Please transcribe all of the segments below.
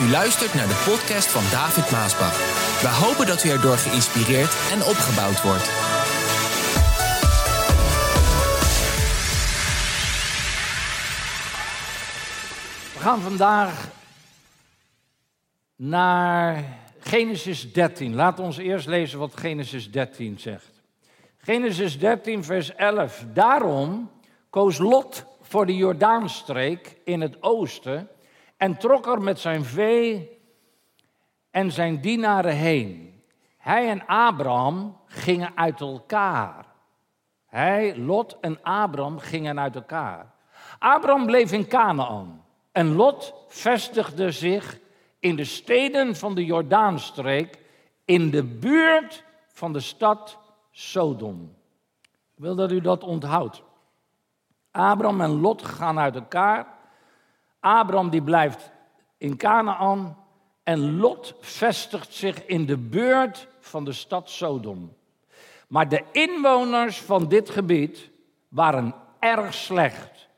u luistert naar de podcast van David Maasbach. We hopen dat u erdoor geïnspireerd en opgebouwd wordt. We gaan vandaag naar Genesis 13. Laat ons eerst lezen wat Genesis 13 zegt. Genesis 13, vers 11. Daarom koos Lot voor de Jordaanstreek in het oosten en trok er met zijn vee en zijn dienaren heen. Hij en Abraham gingen uit elkaar. Hij, Lot en Abraham gingen uit elkaar. Abraham bleef in Canaan en Lot vestigde zich in de steden van de Jordaanstreek in de buurt van de stad Sodom. Ik wil dat u dat onthoudt. Abraham en Lot gaan uit elkaar. Abraham die blijft in Canaan en Lot vestigt zich in de buurt van de stad Sodom. Maar de inwoners van dit gebied waren erg slecht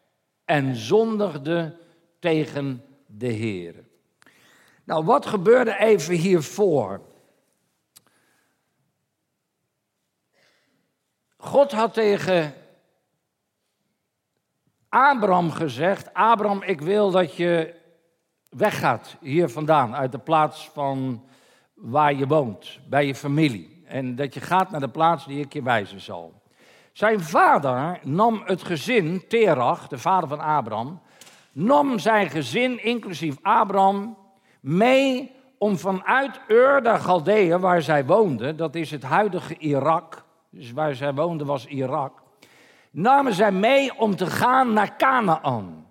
en zondigden tegen de Heer. Nou, wat gebeurde even hiervoor? God had tegen Abraham gezegd: Abraham, ik wil dat je weggaat hier vandaan, uit de plaats van waar je woont, bij je familie. En dat je gaat naar de plaats die ik je wijzen zal. Zijn vader nam het gezin, Terach, de vader van Abraham, nam zijn gezin, inclusief Abraham, mee om vanuit Ur de Galdeeën, waar zij woonden, dat is het huidige Irak, dus waar zij woonden was Irak, namen zij mee om te gaan naar Canaan.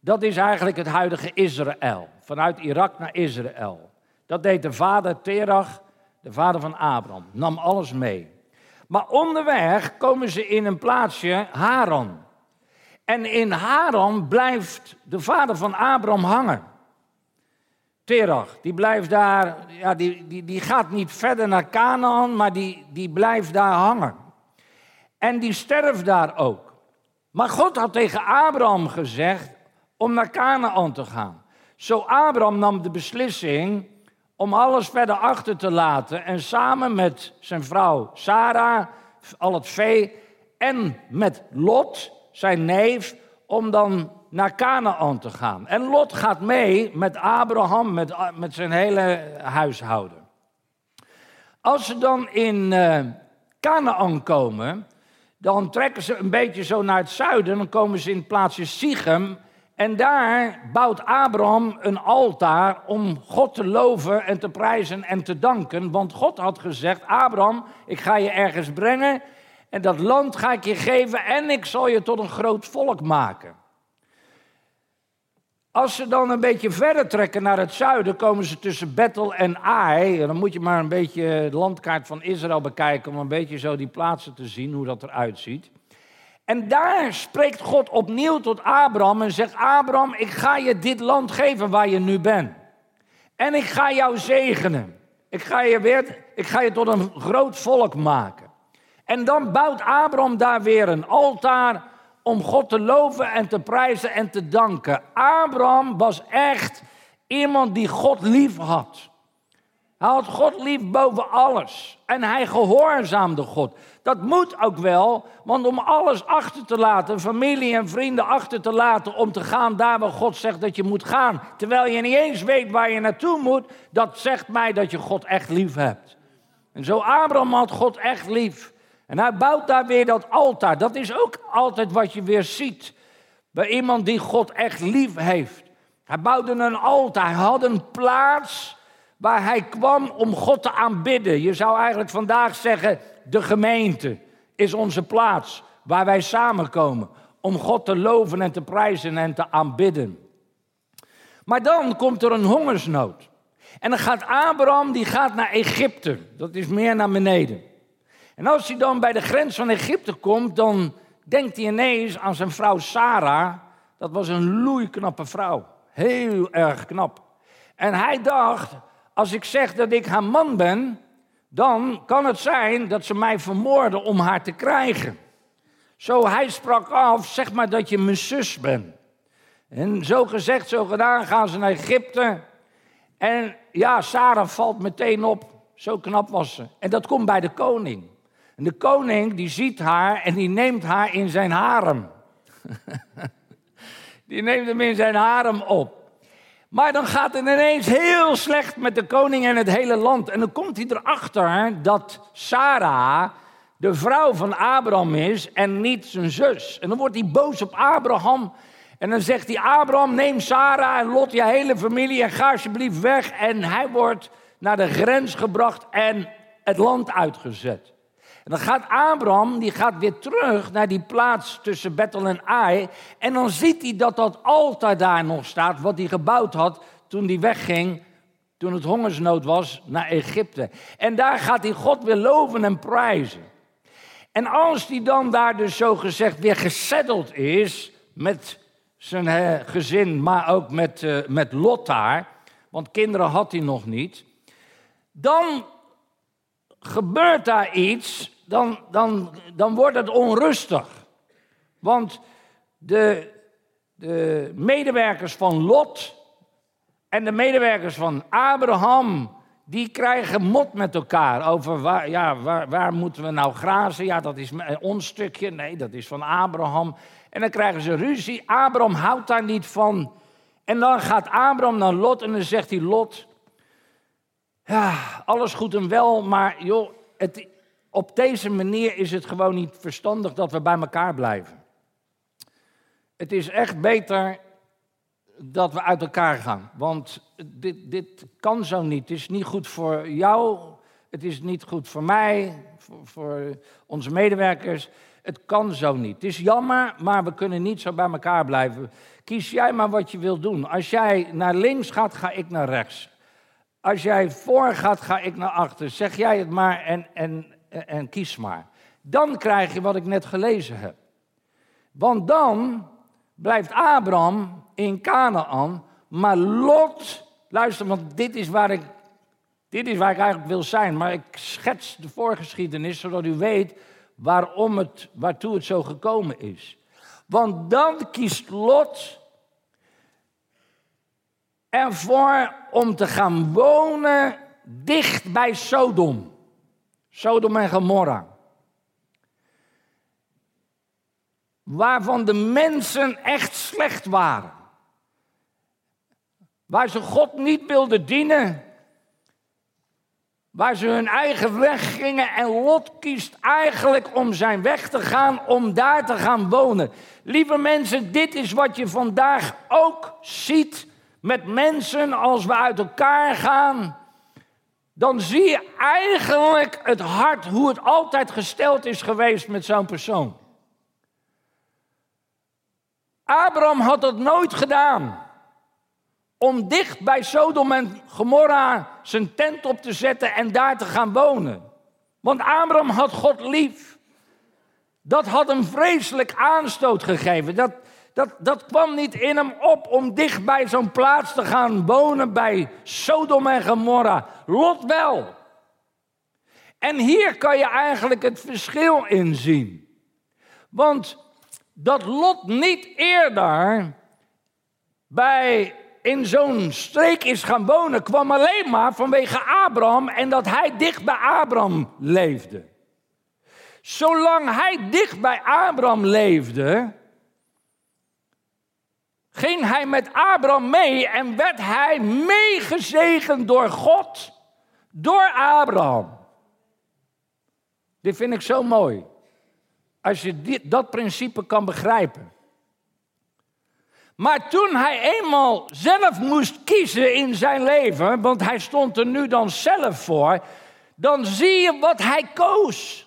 Dat is eigenlijk het huidige Israël, vanuit Irak naar Israël. Dat deed de vader Terach, de vader van Abraham, nam alles mee. Maar onderweg komen ze in een plaatsje Haran. En in Haran blijft de vader van Abraham hangen. Terach, die blijft daar, ja, die, die, die gaat niet verder naar Canaan, maar die, die blijft daar hangen. En die sterft daar ook. Maar God had tegen Abraham gezegd om naar Canaan te gaan. Zo Abraham nam de beslissing om alles verder achter te laten en samen met zijn vrouw Sarah, al het vee, en met Lot, zijn neef, om dan naar Canaan te gaan. En Lot gaat mee met Abraham, met, met zijn hele huishouden. Als ze dan in uh, Canaan komen, dan trekken ze een beetje zo naar het zuiden. Dan komen ze in het plaatsje Sichem. En daar bouwt Abraham een altaar om God te loven en te prijzen en te danken. Want God had gezegd, Abraham, ik ga je ergens brengen en dat land ga ik je geven en ik zal je tot een groot volk maken. Als ze dan een beetje verder trekken naar het zuiden, komen ze tussen Bethel en Ai. En dan moet je maar een beetje de landkaart van Israël bekijken om een beetje zo die plaatsen te zien, hoe dat eruit ziet. En daar spreekt God opnieuw tot Abraham en zegt: Abraham, ik ga je dit land geven waar je nu bent. En ik ga jou zegenen. Ik ga je, weer, ik ga je tot een groot volk maken. En dan bouwt Abraham daar weer een altaar om God te loven en te prijzen en te danken. Abraham was echt iemand die God lief had. Hij had God lief boven alles. En hij gehoorzaamde God. Dat moet ook wel, want om alles achter te laten, familie en vrienden achter te laten, om te gaan daar waar God zegt dat je moet gaan, terwijl je niet eens weet waar je naartoe moet, dat zegt mij dat je God echt lief hebt. En zo Abraham had God echt lief. En hij bouwt daar weer dat altaar. Dat is ook altijd wat je weer ziet bij iemand die God echt lief heeft. Hij bouwde een altaar. Hij had een plaats waar hij kwam om God te aanbidden. Je zou eigenlijk vandaag zeggen, de gemeente is onze plaats waar wij samenkomen om God te loven en te prijzen en te aanbidden. Maar dan komt er een hongersnood. En dan gaat Abraham, die gaat naar Egypte. Dat is meer naar beneden. En als hij dan bij de grens van Egypte komt, dan denkt hij ineens aan zijn vrouw Sarah. Dat was een loeiknappe vrouw. Heel erg knap. En hij dacht, als ik zeg dat ik haar man ben, dan kan het zijn dat ze mij vermoorden om haar te krijgen. Zo hij sprak af, zeg maar dat je mijn zus bent. En zo gezegd, zo gedaan, gaan ze naar Egypte. En ja, Sarah valt meteen op. Zo knap was ze. En dat komt bij de koning. En de koning die ziet haar en die neemt haar in zijn harem. die neemt hem in zijn harem op. Maar dan gaat het ineens heel slecht met de koning en het hele land. En dan komt hij erachter dat Sarah de vrouw van Abraham is en niet zijn zus. En dan wordt hij boos op Abraham. En dan zegt hij: Abraham, neem Sarah en Lot, je hele familie en ga alsjeblieft weg. En hij wordt naar de grens gebracht en het land uitgezet. En dan gaat Abraham, die gaat weer terug naar die plaats tussen Bethel en Ai. En dan ziet hij dat dat altaar daar nog staat, wat hij gebouwd had toen hij wegging, toen het hongersnood was, naar Egypte. En daar gaat hij God weer loven en prijzen. En als hij dan daar dus zo gezegd weer gesetteld is met zijn gezin, maar ook met, uh, met Lot daar, want kinderen had hij nog niet, dan gebeurt daar iets, dan, dan, dan wordt het onrustig. Want de, de medewerkers van Lot en de medewerkers van Abraham, die krijgen mot met elkaar over waar, ja, waar, waar moeten we nou grazen. Ja, dat is ons stukje. Nee, dat is van Abraham. En dan krijgen ze ruzie. Abraham houdt daar niet van. En dan gaat Abraham naar Lot en dan zegt hij: Lot, ja, alles goed en wel, maar joh, het, op deze manier is het gewoon niet verstandig dat we bij elkaar blijven. Het is echt beter dat we uit elkaar gaan. Want dit, dit kan zo niet. Het is niet goed voor jou, het is niet goed voor mij, voor, voor onze medewerkers. Het kan zo niet. Het is jammer, maar we kunnen niet zo bij elkaar blijven. Kies jij maar wat je wilt doen. Als jij naar links gaat, ga ik naar rechts. Als jij voor gaat, ga ik naar achter. Zeg jij het maar en, en, en kies maar. Dan krijg je wat ik net gelezen heb. Want dan blijft Abraham in Canaan, maar Lot, luister, want dit is waar ik, dit is waar ik eigenlijk wil zijn, maar ik schets de voorgeschiedenis zodat u weet waarom het, waartoe het zo gekomen is. Want dan kiest Lot ervoor om te gaan wonen dicht bij Sodom. Sodom en Gomorra. Waarvan de mensen echt slecht waren. Waar ze God niet wilden dienen. Waar ze hun eigen weg gingen en Lot kiest eigenlijk om zijn weg te gaan, om daar te gaan wonen. Lieve mensen, dit is wat je vandaag ook ziet met mensen als we uit elkaar gaan. Dan zie je eigenlijk het hart, hoe het altijd gesteld is geweest met zo'n persoon. Abraham had dat nooit gedaan om dicht bij Sodom en Gomorra zijn tent op te zetten en daar te gaan wonen. Want Abraham had God lief. Dat had hem vreselijk aanstoot gegeven. Dat, dat, dat kwam niet in hem op om dicht bij zo'n plaats te gaan wonen bij Sodom en Gomorra. Lot wel. En hier kan je eigenlijk het verschil in zien. Want dat Lot niet eerder bij in zo'n streek is gaan wonen, kwam alleen maar vanwege Abraham en dat hij dicht bij Abraham leefde. Zolang hij dicht bij Abraham leefde, ging hij met Abraham mee en werd hij meegezegend door God, door Abraham. Dit vind ik zo mooi. Als je dit, dat principe kan begrijpen. Maar toen hij eenmaal zelf moest kiezen in zijn leven, want hij stond er nu dan zelf voor, dan zie je wat hij koos.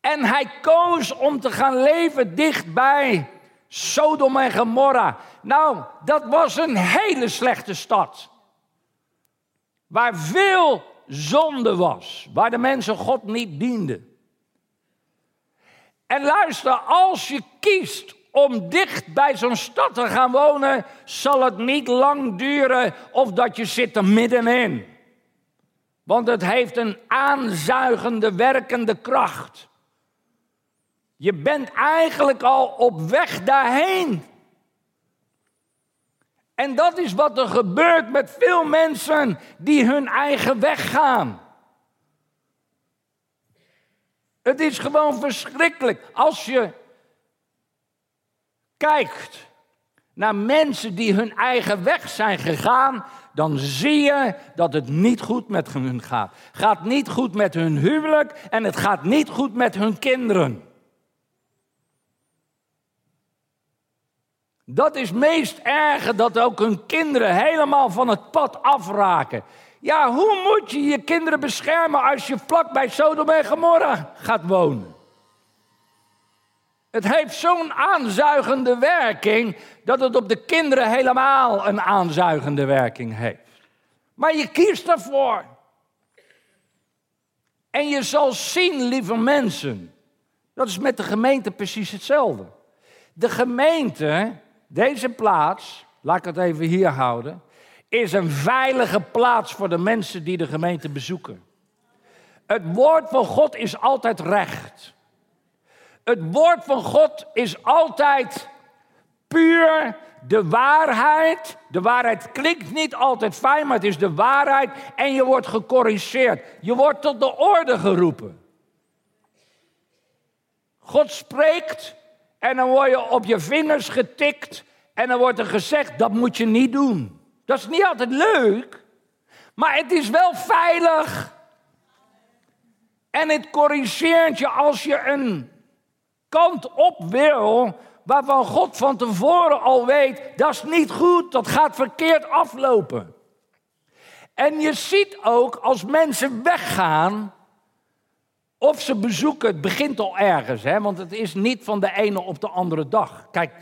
En hij koos om te gaan leven dichtbij Sodom en Gomorra. Nou, dat was een hele slechte stad. Waar veel zonde was, waar de mensen God niet dienden. En luister, als je kiest om dicht bij zo'n stad te gaan wonen, zal het niet lang duren of dat je zit er middenin. Want het heeft een aanzuigende, werkende kracht. Je bent eigenlijk al op weg daarheen. En dat is wat er gebeurt met veel mensen die hun eigen weg gaan. Het is gewoon verschrikkelijk als je kijkt naar mensen die hun eigen weg zijn gegaan, dan zie je dat het niet goed met hun gaat. Gaat niet goed met hun huwelijk en het gaat niet goed met hun kinderen. Dat is meest erger dat ook hun kinderen helemaal van het pad afraken. Ja, hoe moet je je kinderen beschermen als je vlak bij Sodom en Gomorra gaat wonen? Het heeft zo'n aanzuigende werking dat het op de kinderen helemaal een aanzuigende werking heeft. Maar je kiest ervoor. En je zal zien, lieve mensen, dat is met de gemeente precies hetzelfde. De gemeente, deze plaats, laat ik het even hier houden, is een veilige plaats voor de mensen die de gemeente bezoeken. Het woord van God is altijd recht. Het woord van God is altijd puur de waarheid. De waarheid klinkt niet altijd fijn, maar het is de waarheid. En je wordt gecorrigeerd. Je wordt tot de orde geroepen. God spreekt en dan word je op je vingers getikt. En dan wordt er gezegd, dat moet je niet doen. Dat is niet altijd leuk, maar het is wel veilig. En het corrigeert je als je een kant op wil waarvan God van tevoren al weet, dat is niet goed, dat gaat verkeerd aflopen. En je ziet ook als mensen weggaan, of ze bezoeken, het begint al ergens, hè, want het is niet van de ene op de andere dag. Kijk,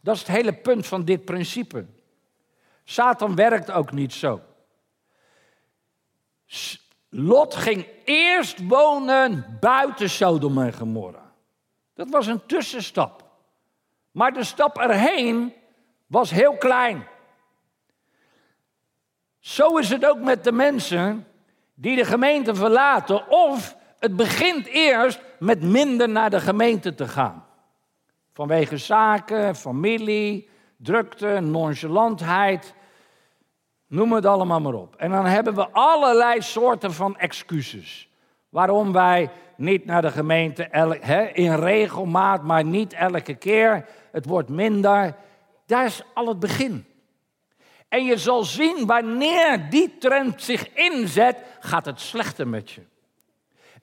dat is het hele punt van dit principe. Satan werkt ook niet zo. Lot ging eerst wonen buiten Sodom en Gomorra. Dat was een tussenstap. Maar de stap erheen was heel klein. Zo is het ook met de mensen die de gemeente verlaten. Of het begint eerst met minder naar de gemeente te gaan. Vanwege zaken, familie, drukte, nonchalantheid. Noem het allemaal maar op. En dan hebben we allerlei soorten van excuses. Waarom wij niet naar de gemeente in regelmaat, maar niet elke keer. Het wordt minder. Daar is al het begin. En je zal zien, wanneer die trend zich inzet, gaat het slechter met je.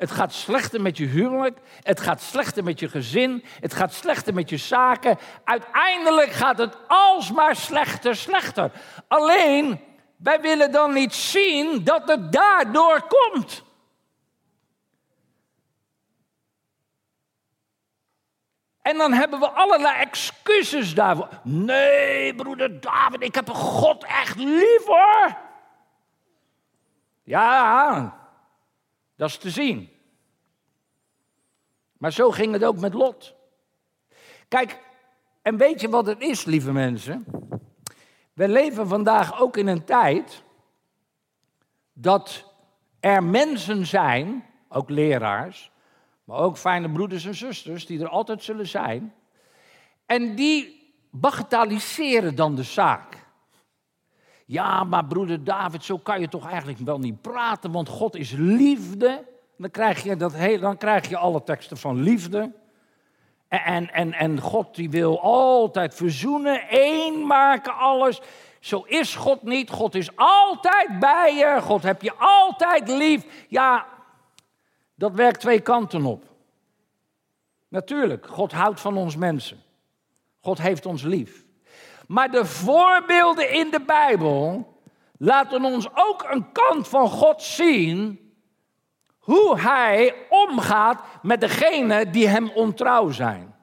Het gaat slechter met je huwelijk. Het gaat slechter met je gezin. Het gaat slechter met je zaken. Uiteindelijk gaat het alsmaar slechter, slechter. Alleen, wij willen dan niet zien dat het daardoor komt. En dan hebben we allerlei excuses daarvoor. Nee, broeder David, ik heb God echt lief hoor. Ja, dat is te zien. Maar zo ging het ook met Lot. Kijk, en weet je wat het is, lieve mensen? We leven vandaag ook in een tijd dat er mensen zijn, ook leraars, maar ook fijne broeders en zusters, die er altijd zullen zijn. En die bagatelliseren dan de zaak. Ja, maar broeder David, zo kan je toch eigenlijk wel niet praten, want God is liefde. Dan krijg je, dat heel, dan krijg je alle teksten van liefde. En, en, en God die wil altijd verzoenen, één maken, alles. Zo is God niet. God is altijd bij je. God heb je altijd lief. Ja, dat werkt twee kanten op. Natuurlijk, God houdt van ons mensen. God heeft ons lief. Maar de voorbeelden in de Bijbel laten ons ook een kant van God zien. Hoe hij omgaat met degenen die hem ontrouw zijn.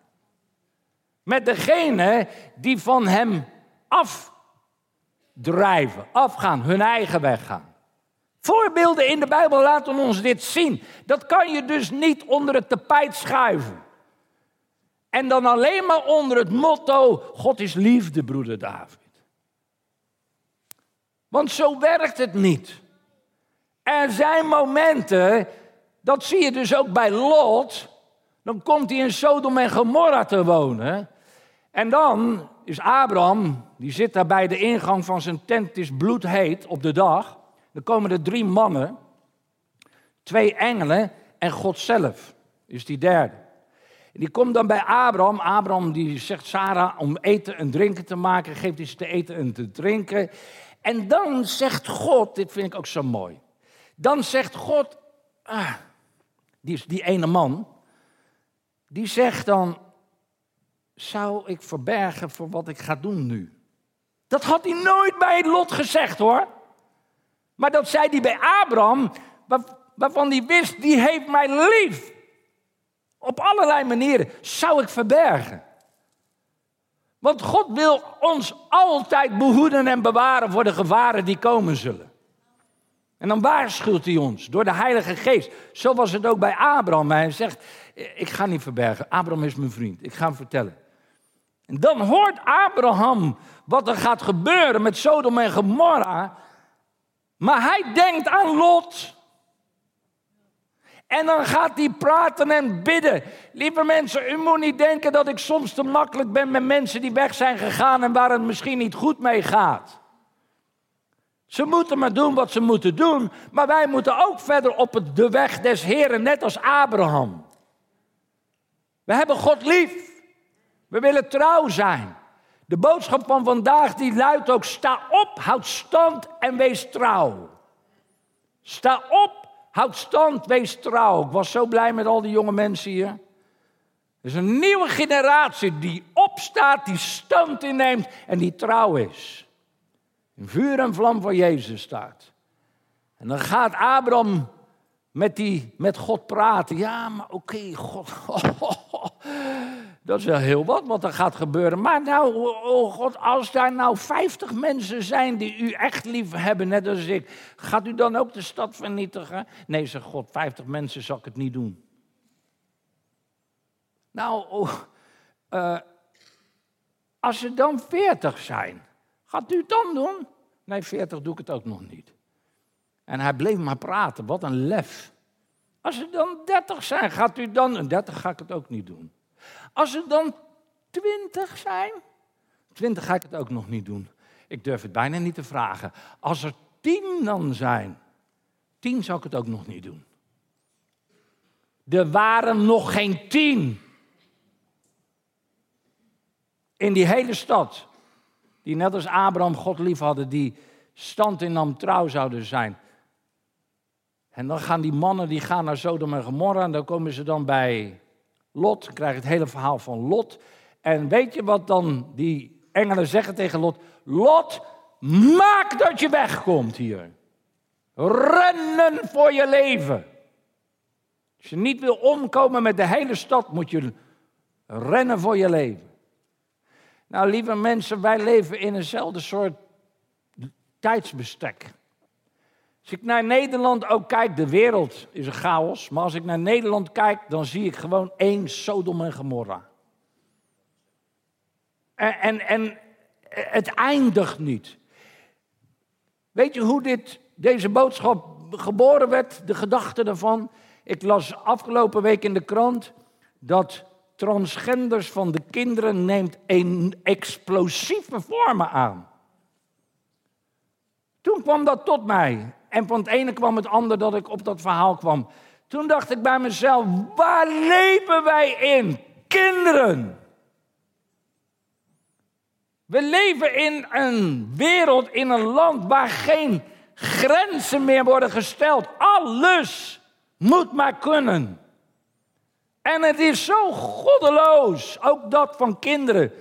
Met degenen die van hem afdrijven, afgaan, hun eigen weg gaan. Voorbeelden in de Bijbel laten ons dit zien. Dat kan je dus niet onder het tapijt schuiven. En dan alleen maar onder het motto: God is liefde, broeder David. Want zo werkt het niet. Er zijn momenten, dat zie je dus ook bij Lot. Dan komt hij in Sodom en Gomorra te wonen. En dan is Abraham, die zit daar bij de ingang van zijn tent, het is bloedheet op de dag. Dan komen er drie mannen, twee engelen en God zelf, is die derde. Die komt dan bij Abraham. Abraham die zegt Sarah om eten en drinken te maken, geeft hij ze te eten en te drinken. En dan zegt God, dit vind ik ook zo mooi. Dan zegt God, ah, die, die ene man, die zegt dan, zou ik verbergen voor wat ik ga doen nu? Dat had hij nooit bij Lot gezegd hoor. Maar dat zei hij bij Abraham, waarvan hij wist, die heeft mij lief. Op allerlei manieren zou ik verbergen. Want God wil ons altijd behoeden en bewaren voor de gevaren die komen zullen. En dan waarschuwt hij ons door de Heilige Geest. Zo was het ook bij Abraham. Hij zegt, ik ga niet verbergen. Abraham is mijn vriend. Ik ga hem vertellen. En dan hoort Abraham wat er gaat gebeuren met Sodom en Gomorra. Maar hij denkt aan Lot. En dan gaat hij praten en bidden. Lieve mensen, u moet niet denken dat ik soms te makkelijk ben met mensen die weg zijn gegaan en waar het misschien niet goed mee gaat. Ze moeten maar doen wat ze moeten doen, maar wij moeten ook verder op de weg des Heren, net als Abraham. We hebben God lief. We willen trouw zijn. De boodschap van vandaag die luidt ook: sta op, houd stand en wees trouw. Sta op, houd stand, wees trouw. Ik was zo blij met al die jonge mensen hier. Er is een nieuwe generatie die opstaat, die stand inneemt en die trouw is. Vuur en vlam voor Jezus staat. En dan gaat Abraham met, die, met God praten. Ja, maar oké, God. dat is wel heel wat wat er gaat gebeuren. Maar nou, oh God, als daar nou 50 mensen zijn die u echt lief hebben, net als ik, gaat u dan ook de stad vernietigen? Nee, zegt God, 50 mensen zal ik het niet doen. Nou, uh, als er dan 40 zijn, gaat u het dan doen? Nee, 40 doe ik het ook nog niet. En hij bleef maar praten, wat een lef. Als er dan 30 zijn, gaat u dan. 30 ga ik het ook niet doen. Als er dan 20 zijn, 20 ga ik het ook nog niet doen. Ik durf het bijna niet te vragen. Als er 10 dan zijn, 10 zou ik het ook nog niet doen. Er waren nog geen 10 in die hele stad. Die net als Abraham God lief hadden, die stand in nam trouw zouden zijn. En dan gaan die mannen die gaan naar Sodom en Gomorra en dan komen ze dan bij Lot, dan krijg je het hele verhaal van Lot. En weet je wat dan die engelen zeggen tegen Lot? Lot, maak dat je wegkomt hier. Rennen voor je leven. Als je niet wil omkomen met de hele stad, moet je rennen voor je leven. Nou, lieve mensen, wij leven in eenzelfde soort tijdsbestek. Als ik naar Nederland ook kijk, de wereld is een chaos. Maar als ik naar Nederland kijk, dan zie ik gewoon één Sodom en Gomorra. En, en, en het eindigt niet. Weet je hoe dit, deze boodschap geboren werd, de gedachte daarvan? Ik las afgelopen week in de krant dat transgenders van de kinderen neemt een explosieve vormen aan. Toen kwam dat tot mij. En van het ene kwam het ander dat ik op dat verhaal kwam. Toen dacht ik bij mezelf, waar leven wij in? Kinderen. We leven in een wereld, in een land waar geen grenzen meer worden gesteld. Alles moet maar kunnen. En het is zo goddeloos, ook dat van kinderen.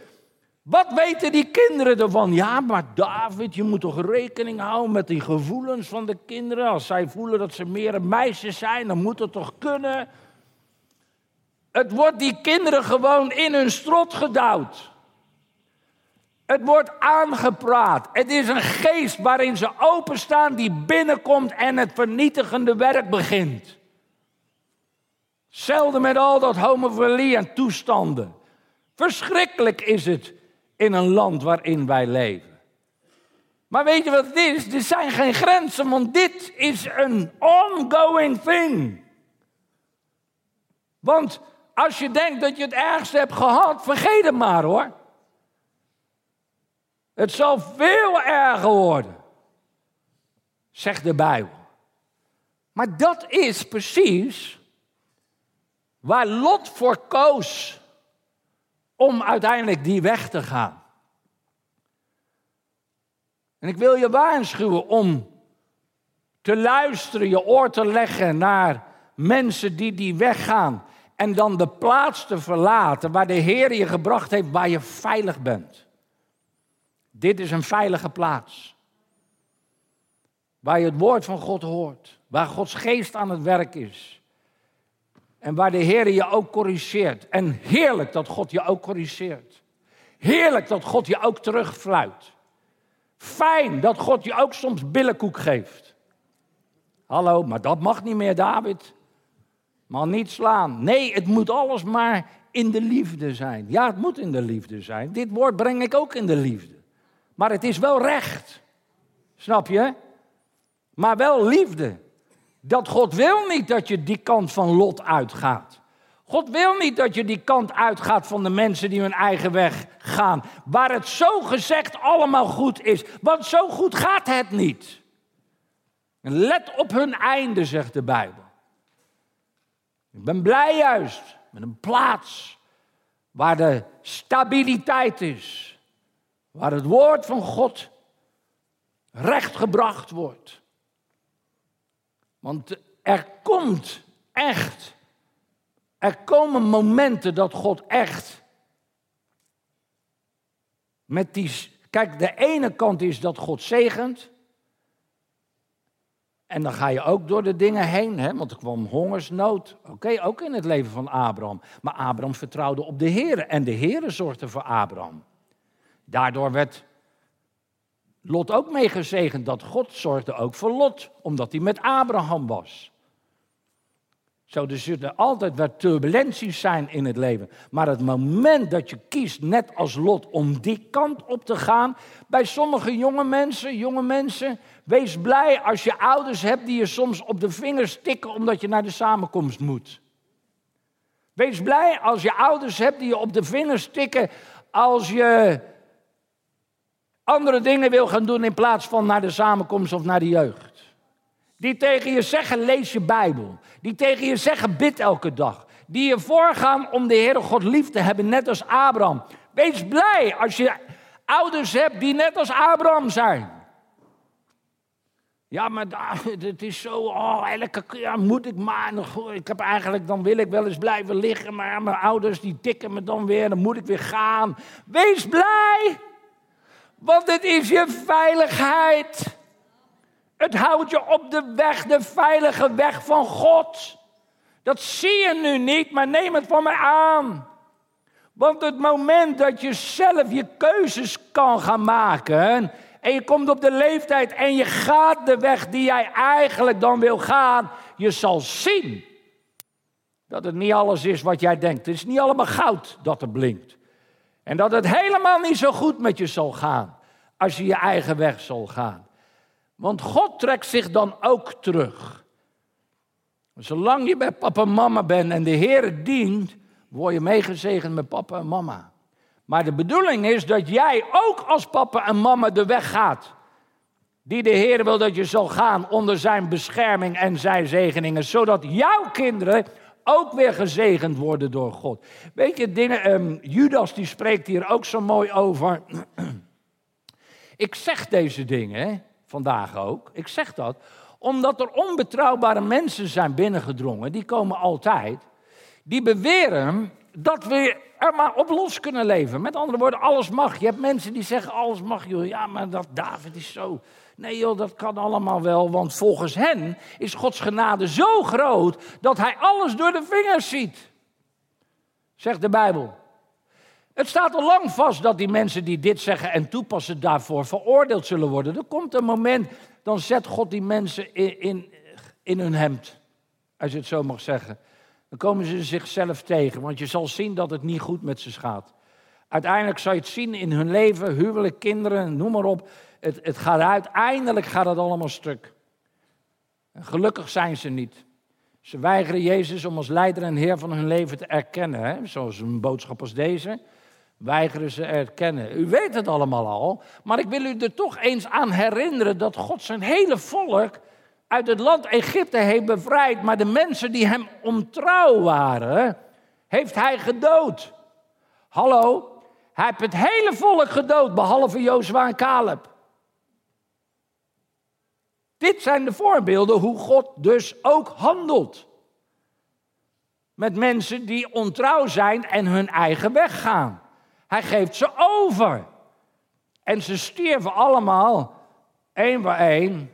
Wat weten die kinderen ervan? Ja, maar David, je moet toch rekening houden met die gevoelens van de kinderen. Als zij voelen dat ze meer een zijn, dan moet het toch kunnen. Het wordt die kinderen gewoon in hun strot gedouwd. Het wordt aangepraat. Het is een geest waarin ze openstaan die binnenkomt en het vernietigende werk begint. Zelden met al dat homofilie en toestanden. Verschrikkelijk is het in een land waarin wij leven. Maar weet je wat het is? Er zijn geen grenzen, want dit is een ongoing thing. Want als je denkt dat je het ergste hebt gehad, vergeet het maar hoor. Het zal veel erger worden, zegt de Bijbel. Maar dat is precies waar Lot voor koos om uiteindelijk die weg te gaan. En ik wil je waarschuwen om te luisteren, je oor te leggen naar mensen die die weggaan. En dan de plaats te verlaten waar de Heer je gebracht heeft, waar je veilig bent. Dit is een veilige plaats. Waar je het woord van God hoort. Waar Gods geest aan het werk is. En waar de Heer je ook corrigeert. En heerlijk dat God je ook corrigeert. Heerlijk dat God je ook terugfluit. Fijn dat God je ook soms billenkoek geeft. Hallo, maar dat mag niet meer, David. Maar niet slaan. Nee, het moet alles maar in de liefde zijn. Ja, het moet in de liefde zijn. Dit woord breng ik ook in de liefde. Maar het is wel recht. Snap je? Maar wel liefde. Dat God wil niet dat je die kant van Lot uitgaat. God wil niet dat je die kant uitgaat van de mensen die hun eigen weg gaan. Waar het zo gezegd allemaal goed is. Want zo goed gaat het niet. Let op hun einde, zegt de Bijbel. Ik ben blij juist met een plaats waar de stabiliteit is. Waar het woord van God rechtgebracht wordt. Want er komt echt, er komen momenten dat God echt met die. Kijk, de ene kant is dat God zegent. En dan ga je ook door de dingen heen, hè? want er kwam hongersnood. Oké, ook in het leven van Abraham. Maar Abraham vertrouwde op de Heer en de Heer zorgde voor Abraham. Daardoor werd Lot ook meegezegend dat God zorgde ook voor Lot, omdat hij met Abraham was. Zo, er zullen altijd wel turbulenties zijn in het leven. Maar het moment dat je kiest, net als Lot, om die kant op te gaan. Bij sommige jonge mensen, jonge mensen, wees blij als je ouders hebt die je soms op de vingers tikken omdat je naar de samenkomst moet. Wees blij als je ouders hebt die je op de vingers tikken als je andere dingen wil gaan doen in plaats van naar de samenkomst of naar de jeugd. Die tegen je zeggen, lees je Bijbel. Die tegen je zeggen, bid elke dag. Die je voorgaan om de Heere God lief te hebben, net als Abraham. Wees blij als je ouders hebt die net als Abraham zijn. Ja, maar het is zo, oh, elke moet ik maar. Ik heb eigenlijk, dan wil ik wel eens blijven liggen, maar mijn ouders die tikken me dan weer, dan moet ik weer gaan. Wees blij! Want het is je veiligheid. Het houdt je op de weg, de veilige weg van God. Dat zie je nu niet, maar neem het van mij aan. Want het moment dat je zelf je keuzes kan gaan maken. En je komt op de leeftijd en je gaat de weg die jij eigenlijk dan wil gaan. Je zal zien dat het niet alles is wat jij denkt. Het is niet allemaal goud dat er blinkt. En dat het helemaal niet zo goed met je zal gaan als je je eigen weg zal gaan. Want God trekt zich dan ook terug. Zolang je bij papa en mama bent en de Heer dient, word je meegezegend met papa en mama. Maar de bedoeling is dat jij ook als papa en mama de weg gaat. Die de Heer wil dat je zal gaan onder zijn bescherming en zijn zegeningen. Zodat jouw kinderen ook weer gezegend worden door God. Weet je, dingen, um, Judas die spreekt hier ook zo mooi over. Ik zeg deze dingen vandaag ook. Ik zeg dat omdat er onbetrouwbare mensen zijn binnengedrongen. Die komen altijd. Die beweren dat we er maar op los kunnen leven. Met andere woorden, alles mag. Je hebt mensen die zeggen alles mag. Joh. Ja, maar dat David is zo. Nee joh, dat kan allemaal wel. Want volgens hen is Gods genade zo groot dat hij alles door de vingers ziet. Zegt de Bijbel. Het staat al lang vast dat die mensen die dit zeggen en toepassen daarvoor veroordeeld zullen worden. Er komt een moment, dan zet God die mensen in, in, hun hemd, als je het zo mag zeggen. Dan komen ze zichzelf tegen, want je zal zien dat het niet goed met ze gaat. Uiteindelijk zal je het zien in hun leven, huwelijk, kinderen, noem maar op. Het, het gaat uiteindelijk gaat het allemaal stuk. Gelukkig zijn ze niet. Ze weigeren Jezus om als leider en Heer van hun leven te erkennen, hè? zoals een boodschap als deze. weigeren ze erkennen. U weet het allemaal al, maar ik wil u er toch eens aan herinneren dat God zijn hele volk uit het land Egypte heeft bevrijd, maar de mensen die hem ontrouw waren, heeft hij gedood. Hallo, hij heeft het hele volk gedood, behalve Jozua en Caleb. Dit zijn de voorbeelden hoe God dus ook handelt. Met mensen die ontrouw zijn en hun eigen weg gaan. Hij geeft ze over. En ze stierven allemaal, één voor één,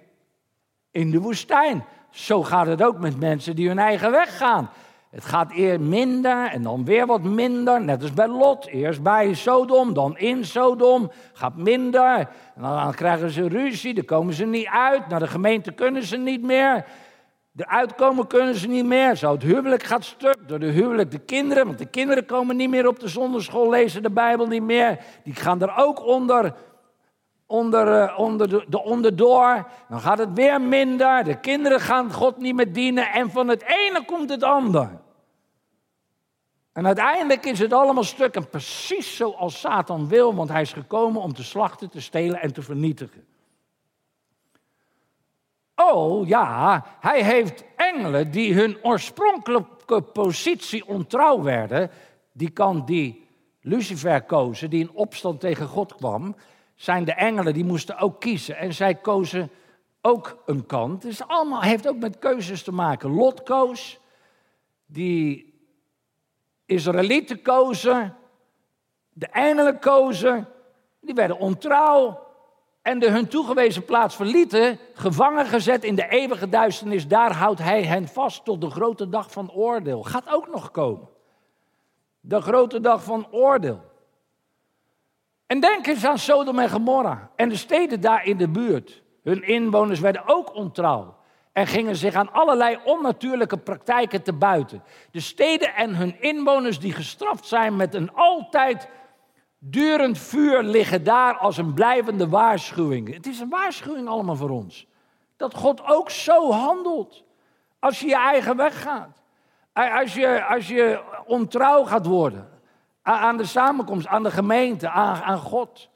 in de woestijn. Zo gaat het ook met mensen die hun eigen weg gaan. Het gaat eerst minder en dan weer wat minder. Net als bij Lot. Eerst bij Sodom, dan in Sodom. Gaat minder. En dan krijgen ze ruzie, dan komen ze niet uit. Naar de gemeente kunnen ze niet meer. De uitkomen kunnen ze niet meer. Zo het huwelijk gaat stuk. Door de huwelijk de kinderen. Want de kinderen komen niet meer op de zonderschool, lezen de Bijbel niet meer. Die gaan er ook onder onder, uh, onder de, de onderdoor. Dan gaat het weer minder. De kinderen gaan God niet meer dienen. En van het ene komt het ander. En uiteindelijk is het allemaal stuk. En precies zoals Satan wil. Want hij is gekomen om te slachten, te stelen en te vernietigen. Oh ja, hij heeft engelen die hun oorspronkelijke positie ontrouw werden. Die kan die Lucifer kozen, die in opstand tegen God kwam zijn de engelen, die moesten ook kiezen. En zij kozen ook een kant. Is allemaal, heeft ook met keuzes te maken. Lot koos, die Israëlieten kozen, de engelen kozen, die werden ontrouw en de hun toegewezen plaats verlieten, gevangen gezet in de eeuwige duisternis. Daar houdt hij hen vast tot de grote dag van oordeel. Gaat ook nog komen. De grote dag van oordeel. En denk eens aan Sodom en Gomorra en de steden daar in de buurt. Hun inwoners werden ook ontrouw en gingen zich aan allerlei onnatuurlijke praktijken te buiten. De steden en hun inwoners die gestraft zijn met een altijd durend vuur liggen daar als een blijvende waarschuwing. Het is een waarschuwing allemaal voor ons. Dat God ook zo handelt als je je eigen weg gaat. Als je, als je ontrouw gaat worden aan de samenkomst, aan de gemeente, aan, aan God,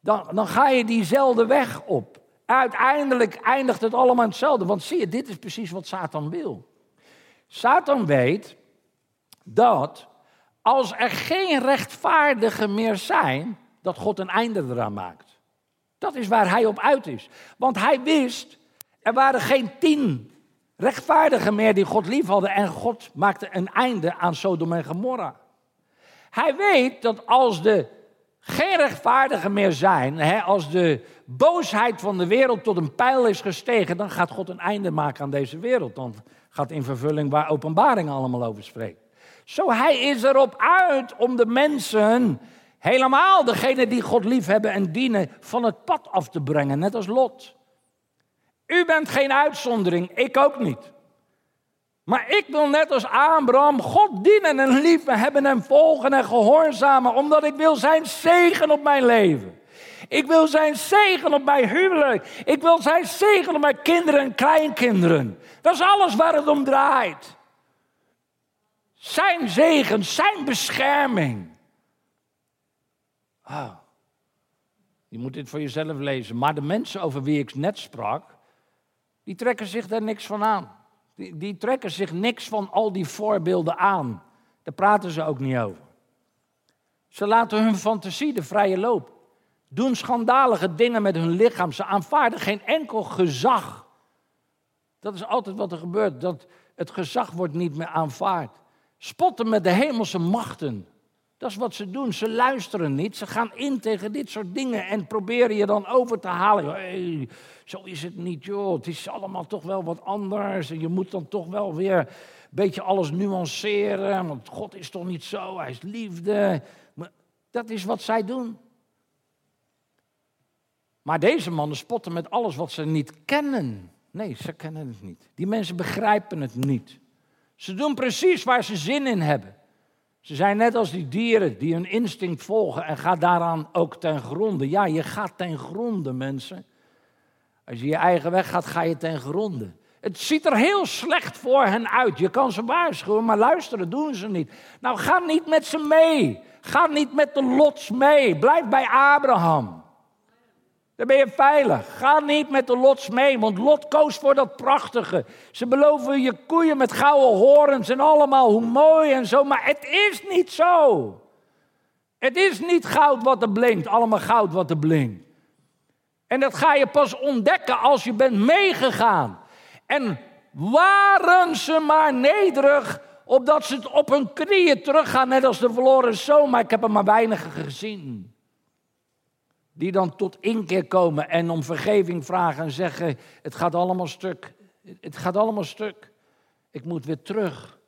dan, dan ga je diezelfde weg op. Uiteindelijk eindigt het allemaal hetzelfde. Want zie je, dit is precies wat Satan wil. Satan weet dat als er geen rechtvaardigen meer zijn, dat God een einde eraan maakt. Dat is waar hij op uit is. Want hij wist, er waren geen tien rechtvaardigen meer die God lief hadden. En God maakte een einde aan Sodom en Gomorra. Hij weet dat als er geen rechtvaardigen meer zijn, hè, als de boosheid van de wereld tot een pijl is gestegen, dan gaat God een einde maken aan deze wereld. Dan gaat in vervulling waar openbaring allemaal over spreekt. Zo hij is erop uit om de mensen, helemaal degene die God lief hebben en dienen, van het pad af te brengen, net als Lot. U bent geen uitzondering, ik ook niet. Maar ik wil net als Abraham God dienen en liefde hebben en volgen en gehoorzamen, omdat ik wil zijn zegen op mijn leven. Ik wil zijn zegen op mijn huwelijk. Ik wil zijn zegen op mijn kinderen en kleinkinderen. Dat is alles waar het om draait. Zijn zegen, zijn bescherming. Oh. Je moet dit voor jezelf lezen. Maar de mensen over wie ik net sprak, die trekken zich daar niks van aan. Die, trekken zich niks van al die voorbeelden aan. Daar praten ze ook niet over. Ze laten hun fantasie de vrije loop. Doen schandalige dingen met hun lichaam. Ze aanvaarden geen enkel gezag. Dat is altijd wat er gebeurt. Dat het gezag wordt niet meer aanvaard. Spotten met de hemelse machten. Dat is wat ze doen. Ze luisteren niet. Ze gaan in tegen dit soort dingen en proberen je dan over te halen. Zo is het niet, joh. Het is allemaal toch wel wat anders. En je moet dan toch wel weer een beetje alles nuanceren. Want God is toch niet zo, hij is liefde. Maar dat is wat zij doen. Maar deze mannen spotten met alles wat ze niet kennen. Nee, ze kennen het niet. Die mensen begrijpen het niet. Ze doen precies waar ze zin in hebben. Ze zijn net als die dieren die hun instinct volgen en gaat daaraan ook ten gronde. Ja, je gaat ten gronde, mensen. Als je je eigen weg gaat, ga je ten gronde. Het ziet er heel slecht voor hen uit. Je kan ze waarschuwen, maar luisteren doen ze niet. Nou, ga niet met ze mee. Ga niet met de lots mee. Blijf bij Abraham. Dan ben je veilig. Ga niet met de lots mee, want Lot koos voor dat prachtige. Ze beloven je koeien met gouden horens en allemaal hoe mooi en zo, maar het is niet zo. Het is niet goud wat er blinkt, allemaal goud wat er blinkt. En dat ga je pas ontdekken als je bent meegegaan. En waren ze maar nederig, opdat ze het op hun knieën teruggaan, net als de verloren zoon, maar ik heb er maar weinig gezien. Die dan tot inkeer komen en om vergeving vragen en zeggen: Het gaat allemaal stuk. Het gaat allemaal stuk. Ik moet weer terug.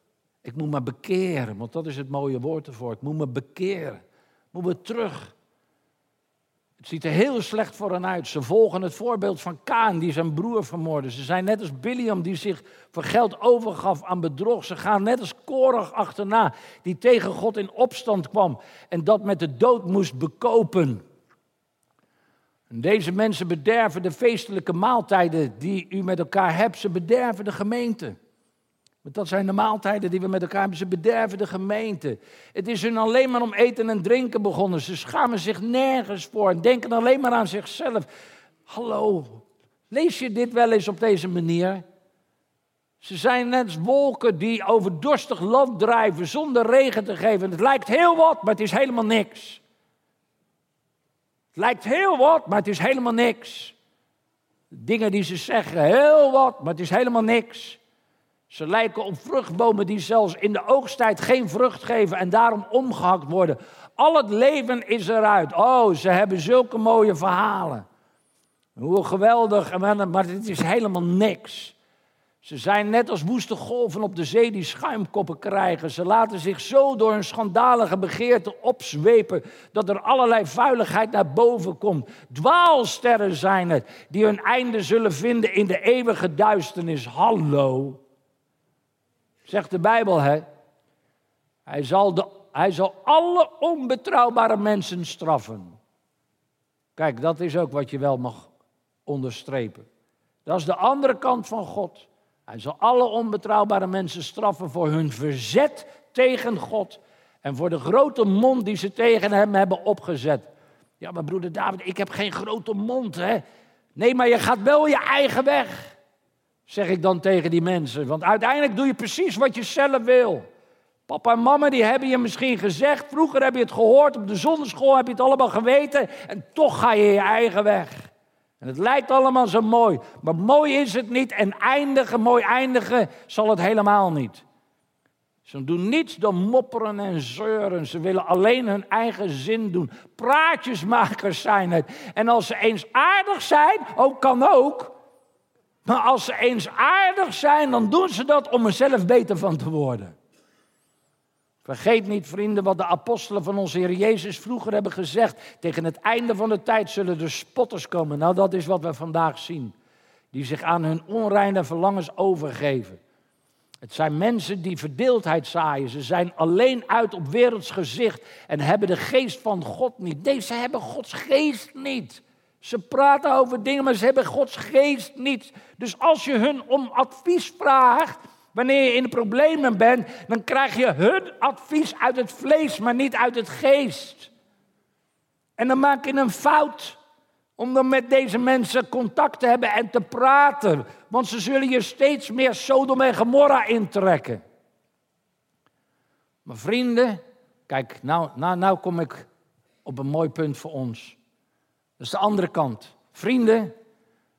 Ik moet me bekeren, want dat is het mooie woord ervoor. Ik moet me bekeren. Ik moet weer terug. Het ziet er heel slecht voor hen uit. Ze volgen het voorbeeld van Kaan, die zijn broer vermoordde. Ze zijn net als Biliam, die zich voor geld overgaf aan bedrog. Ze gaan net als Korach achterna, die tegen God in opstand kwam en dat met de dood moest bekopen. Deze mensen bederven de feestelijke maaltijden die u met elkaar hebt. Ze bederven de gemeente. Want dat zijn de maaltijden die we met elkaar hebben. Ze bederven de gemeente. Het is hun alleen maar om eten en drinken begonnen. Ze schamen zich nergens voor en denken alleen maar aan zichzelf. Hallo, lees je dit wel eens op deze manier? Ze zijn net als wolken die over dorstig land drijven zonder regen te geven. Het lijkt heel wat, maar het is helemaal niks. Lijkt heel wat, maar het is helemaal niks. Dingen die ze zeggen, heel wat, maar het is helemaal niks. Ze lijken op vruchtbomen die zelfs in de oogsttijd geen vrucht geven en daarom omgehakt worden. Al het leven is eruit. Oh, ze hebben zulke mooie verhalen. Hoe geweldig, maar het is helemaal niks. Ze zijn net als woeste golven op de zee die schuimkoppen krijgen. Ze laten zich zo door hun schandalige begeerte opzwepen dat er allerlei vuiligheid naar boven komt. Dwaalsterren zijn het die hun einde zullen vinden in de eeuwige duisternis. Hallo. Zegt de Bijbel, hè? Hij zal, de, hij zal alle onbetrouwbare mensen straffen. Kijk, dat is ook wat je wel mag onderstrepen. Dat is de andere kant van God. Hij zal alle onbetrouwbare mensen straffen voor hun verzet tegen God en voor de grote mond die ze tegen hem hebben opgezet. Ja, maar broeder David, ik heb geen grote mond, hè? Nee, maar je gaat wel je eigen weg, zeg ik dan tegen die mensen. Want uiteindelijk doe je precies wat je zelf wil. Papa en mama die hebben je misschien gezegd, vroeger heb je het gehoord, op de zonneschool heb je het allemaal geweten en toch ga je je eigen weg. En het lijkt allemaal zo mooi, maar mooi is het niet en eindigen, mooi eindigen zal het helemaal niet. Ze doen niets dan mopperen en zeuren. Ze willen alleen hun eigen zin doen. Praatjesmakers zijn het. En als ze eens aardig zijn, ook kan ook. Maar als ze eens aardig zijn, dan doen ze dat om er zelf beter van te worden. Vergeet niet, vrienden, wat de apostelen van onze Heer Jezus vroeger hebben gezegd. Tegen het einde van de tijd zullen er spotters komen. Nou, dat is wat we vandaag zien. Die zich aan hun onreine verlangens overgeven. Het zijn mensen die verdeeldheid zaaien. Ze zijn alleen uit op werelds gezicht en hebben de geest van God niet. Deze hebben Gods geest niet. Ze praten over dingen, maar ze hebben Gods geest niet. Dus als je hun om advies vraagt, Wanneer je in problemen bent, dan krijg je hun advies uit het vlees, maar niet uit het geest. En dan maak je een fout om dan met deze mensen contact te hebben en te praten. Want ze zullen je steeds meer Sodom en Gomorra intrekken. Maar vrienden, kijk, nou, nou, nou kom ik op een mooi punt voor ons. Dat is de andere kant. Vrienden,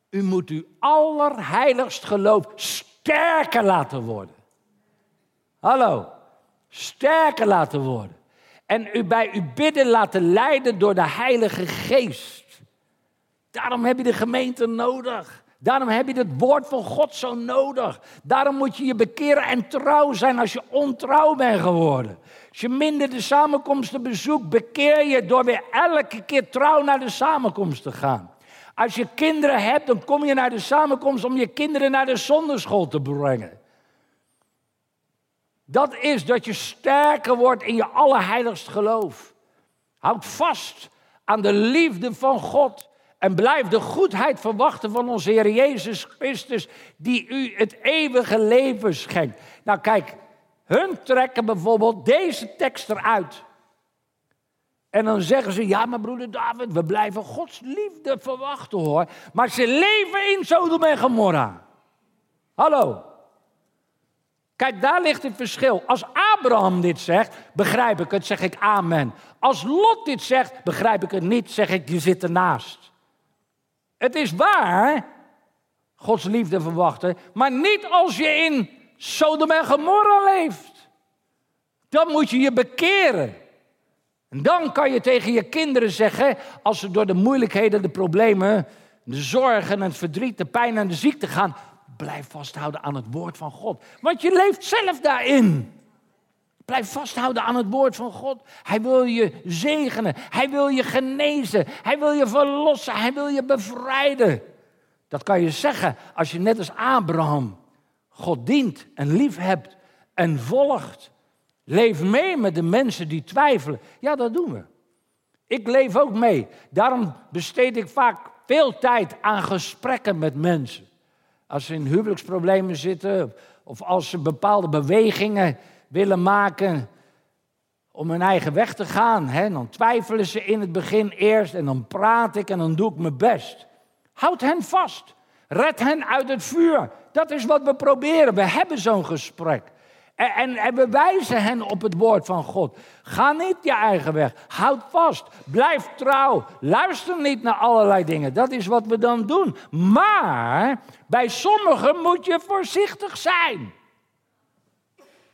u moet uw allerheiligst geloof sterker laten worden. Hallo, sterker laten worden. En u bij uw bidden laten leiden door de Heilige Geest. Daarom heb je de gemeente nodig. Daarom heb je het woord van God zo nodig. Daarom moet je je bekeren en trouw zijn als je ontrouw bent geworden. Als je minder de samenkomsten bezoekt, bekeer je door weer elke keer trouw naar de samenkomst te gaan. Als je kinderen hebt, dan kom je naar de samenkomst om je kinderen naar de zonderschool te brengen. Dat is dat je sterker wordt in je allerheiligst geloof. Houd vast aan de liefde van God en blijf de goedheid verwachten van onze Heer Jezus Christus, die u het eeuwige leven schenkt. Nou kijk, hun trekken bijvoorbeeld deze tekst eruit. En dan zeggen ze, ja maar broeder David, we blijven Gods liefde verwachten hoor. Maar ze leven in Sodom en Gomorra. Hallo. Kijk, daar ligt het verschil. Als Abraham dit zegt, begrijp ik het, zeg ik amen. Als Lot dit zegt, begrijp ik het niet, zeg ik, je zit ernaast. Het is waar, Gods liefde verwachten, maar niet als je in Sodom en Gomorra leeft. Dan moet je je bekeren. En dan kan je tegen je kinderen zeggen, als ze door de moeilijkheden, de problemen, de zorgen, het verdriet, de pijn en de ziekte gaan, blijf vasthouden aan het woord van God. Want je leeft zelf daarin. Blijf vasthouden aan het woord van God. Hij wil je zegenen. Hij wil je genezen. Hij wil je verlossen. Hij wil je bevrijden. Dat kan je zeggen als je net als Abraham God dient en lief hebt en volgt. Leef mee met de mensen die twijfelen. Ja, dat doen we. Ik leef ook mee. Daarom besteed ik vaak veel tijd aan gesprekken met mensen. Als ze in huwelijksproblemen zitten of als ze bepaalde bewegingen willen maken om hun eigen weg te gaan. Hè? Dan twijfelen ze in het begin eerst en dan praat ik en dan doe ik mijn best. Houd hen vast. Red hen uit het vuur. Dat is wat we proberen. We hebben zo'n gesprek. En, en, we wijzen hen op het woord van God. Ga niet je eigen weg. Houd vast. Blijf trouw. Luister niet naar allerlei dingen. Dat is wat we dan doen. Maar bij sommigen moet je voorzichtig zijn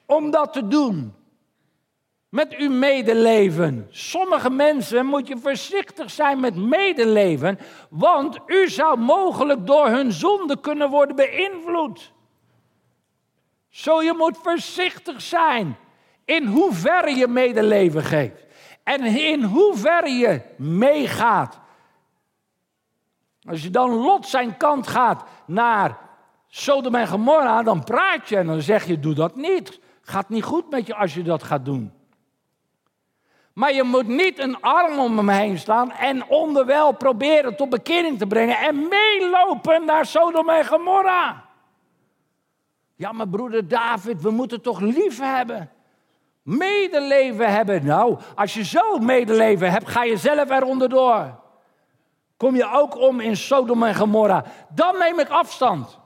om dat te doen. Met uw medeleven. Sommige mensen moet je voorzichtig zijn met medeleven, want u zou mogelijk door hun zonde kunnen worden beïnvloed. Zo je moet voorzichtig zijn in hoeverre je medeleven geeft en in hoeverre je meegaat. Als je dan lot zijn kant gaat naar Sodom en Gomorra, dan praat je en dan zeg je: doe dat niet. Gaat niet goed met je als je dat gaat doen. Maar je moet niet een arm om hem heen staan en onderwijl proberen tot bekering te brengen en meelopen naar Sodom en Gomorra. Ja, maar broeder David, we moeten toch lief hebben. Medeleven hebben. Nou, als je zo medeleven hebt, ga je zelf eronder door. Kom je ook om in Sodom en Gomorra. Dan neem ik afstand.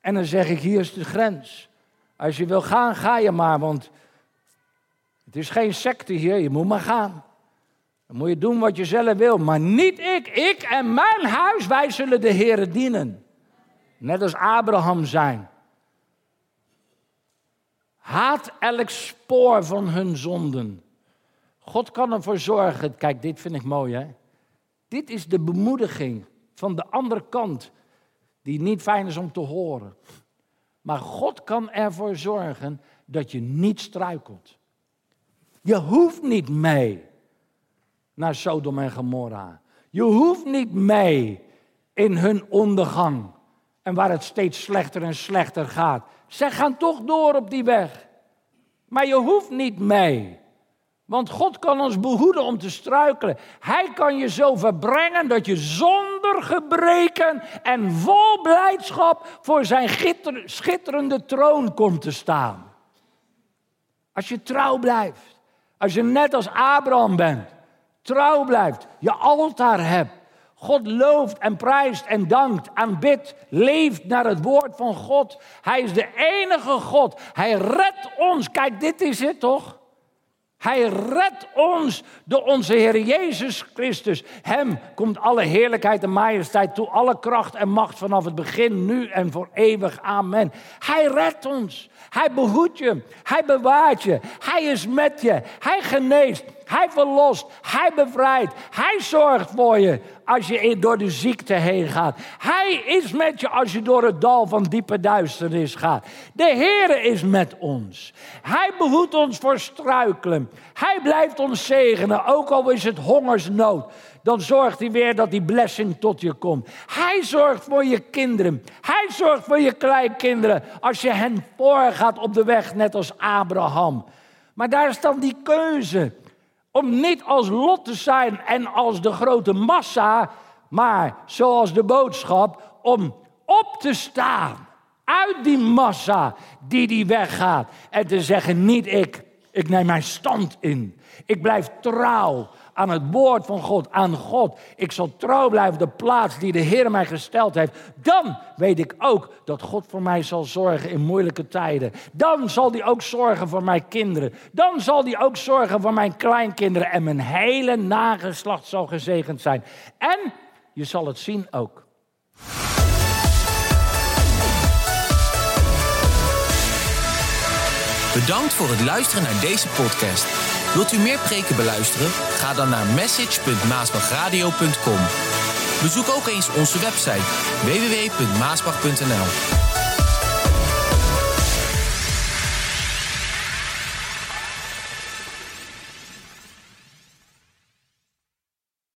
En dan zeg ik, hier is de grens. Als je wil gaan, ga je maar, want het is geen secte hier, je moet maar gaan. Dan moet je doen wat je zelf wil, maar niet ik. Ik en mijn huis, wij zullen de Heer dienen. Net als Abraham zijn. Haat elk spoor van hun zonden. God kan ervoor zorgen. Kijk, dit vind ik mooi, hè? Dit is de bemoediging van de andere kant, die niet fijn is om te horen. Maar God kan ervoor zorgen dat je niet struikelt. Je hoeft niet mee naar Sodom en Gomorra. Je hoeft niet mee in hun ondergang. En waar het steeds slechter en slechter gaat. Zij gaan toch door op die weg. Maar je hoeft niet mee. Want God kan ons behoeden om te struikelen. Hij kan je zo verbrengen dat je zonder gebreken en vol blijdschap voor zijn schitterende troon komt te staan. Als je trouw blijft. Als je net als Abraham bent. Trouw blijft. Je altaar hebt. God looft en prijst en dankt, aanbidt, leeft naar het woord van God. Hij is de enige God. Hij redt ons. Kijk, dit is het toch? Hij redt ons door onze Heer Jezus Christus. Hem komt alle heerlijkheid en majesteit toe, alle kracht en macht vanaf het begin, nu en voor eeuwig. Amen. Hij redt ons. Hij behoedt je. Hij bewaart je. Hij is met je. Hij geneest. Hij verlost. Hij bevrijdt. Hij zorgt voor je als je door de ziekte heen gaat. Hij is met je als je door het dal van diepe duisternis gaat. De Heer is met ons. Hij behoedt ons voor struikelen. Hij blijft ons zegenen, ook al is het hongersnood dan zorgt hij weer dat die blessing tot je komt. Hij zorgt voor je kinderen. Hij zorgt voor je kleinkinderen als je hen voorgaat op de weg, net als Abraham. Maar daar is dan die keuze om niet als lot te zijn en als de grote massa, maar zoals de boodschap om op te staan uit die massa die die weggaat en te zeggen niet ik, ik neem mijn stand in. Ik blijf trouw aan het woord van God, aan God. Ik zal trouw blijven de plaats die de Heer mij gesteld heeft. Dan weet ik ook dat God voor mij zal zorgen in moeilijke tijden. Dan zal hij ook zorgen voor mijn kinderen. Dan zal hij ook zorgen voor mijn kleinkinderen. En mijn hele nageslacht zal gezegend zijn. En je zal het zien ook. Bedankt voor het luisteren naar deze podcast. Wilt u meer preken beluisteren? Ga dan naar message.maasbachradio.com. Bezoek ook eens onze website www.maasbach.nl.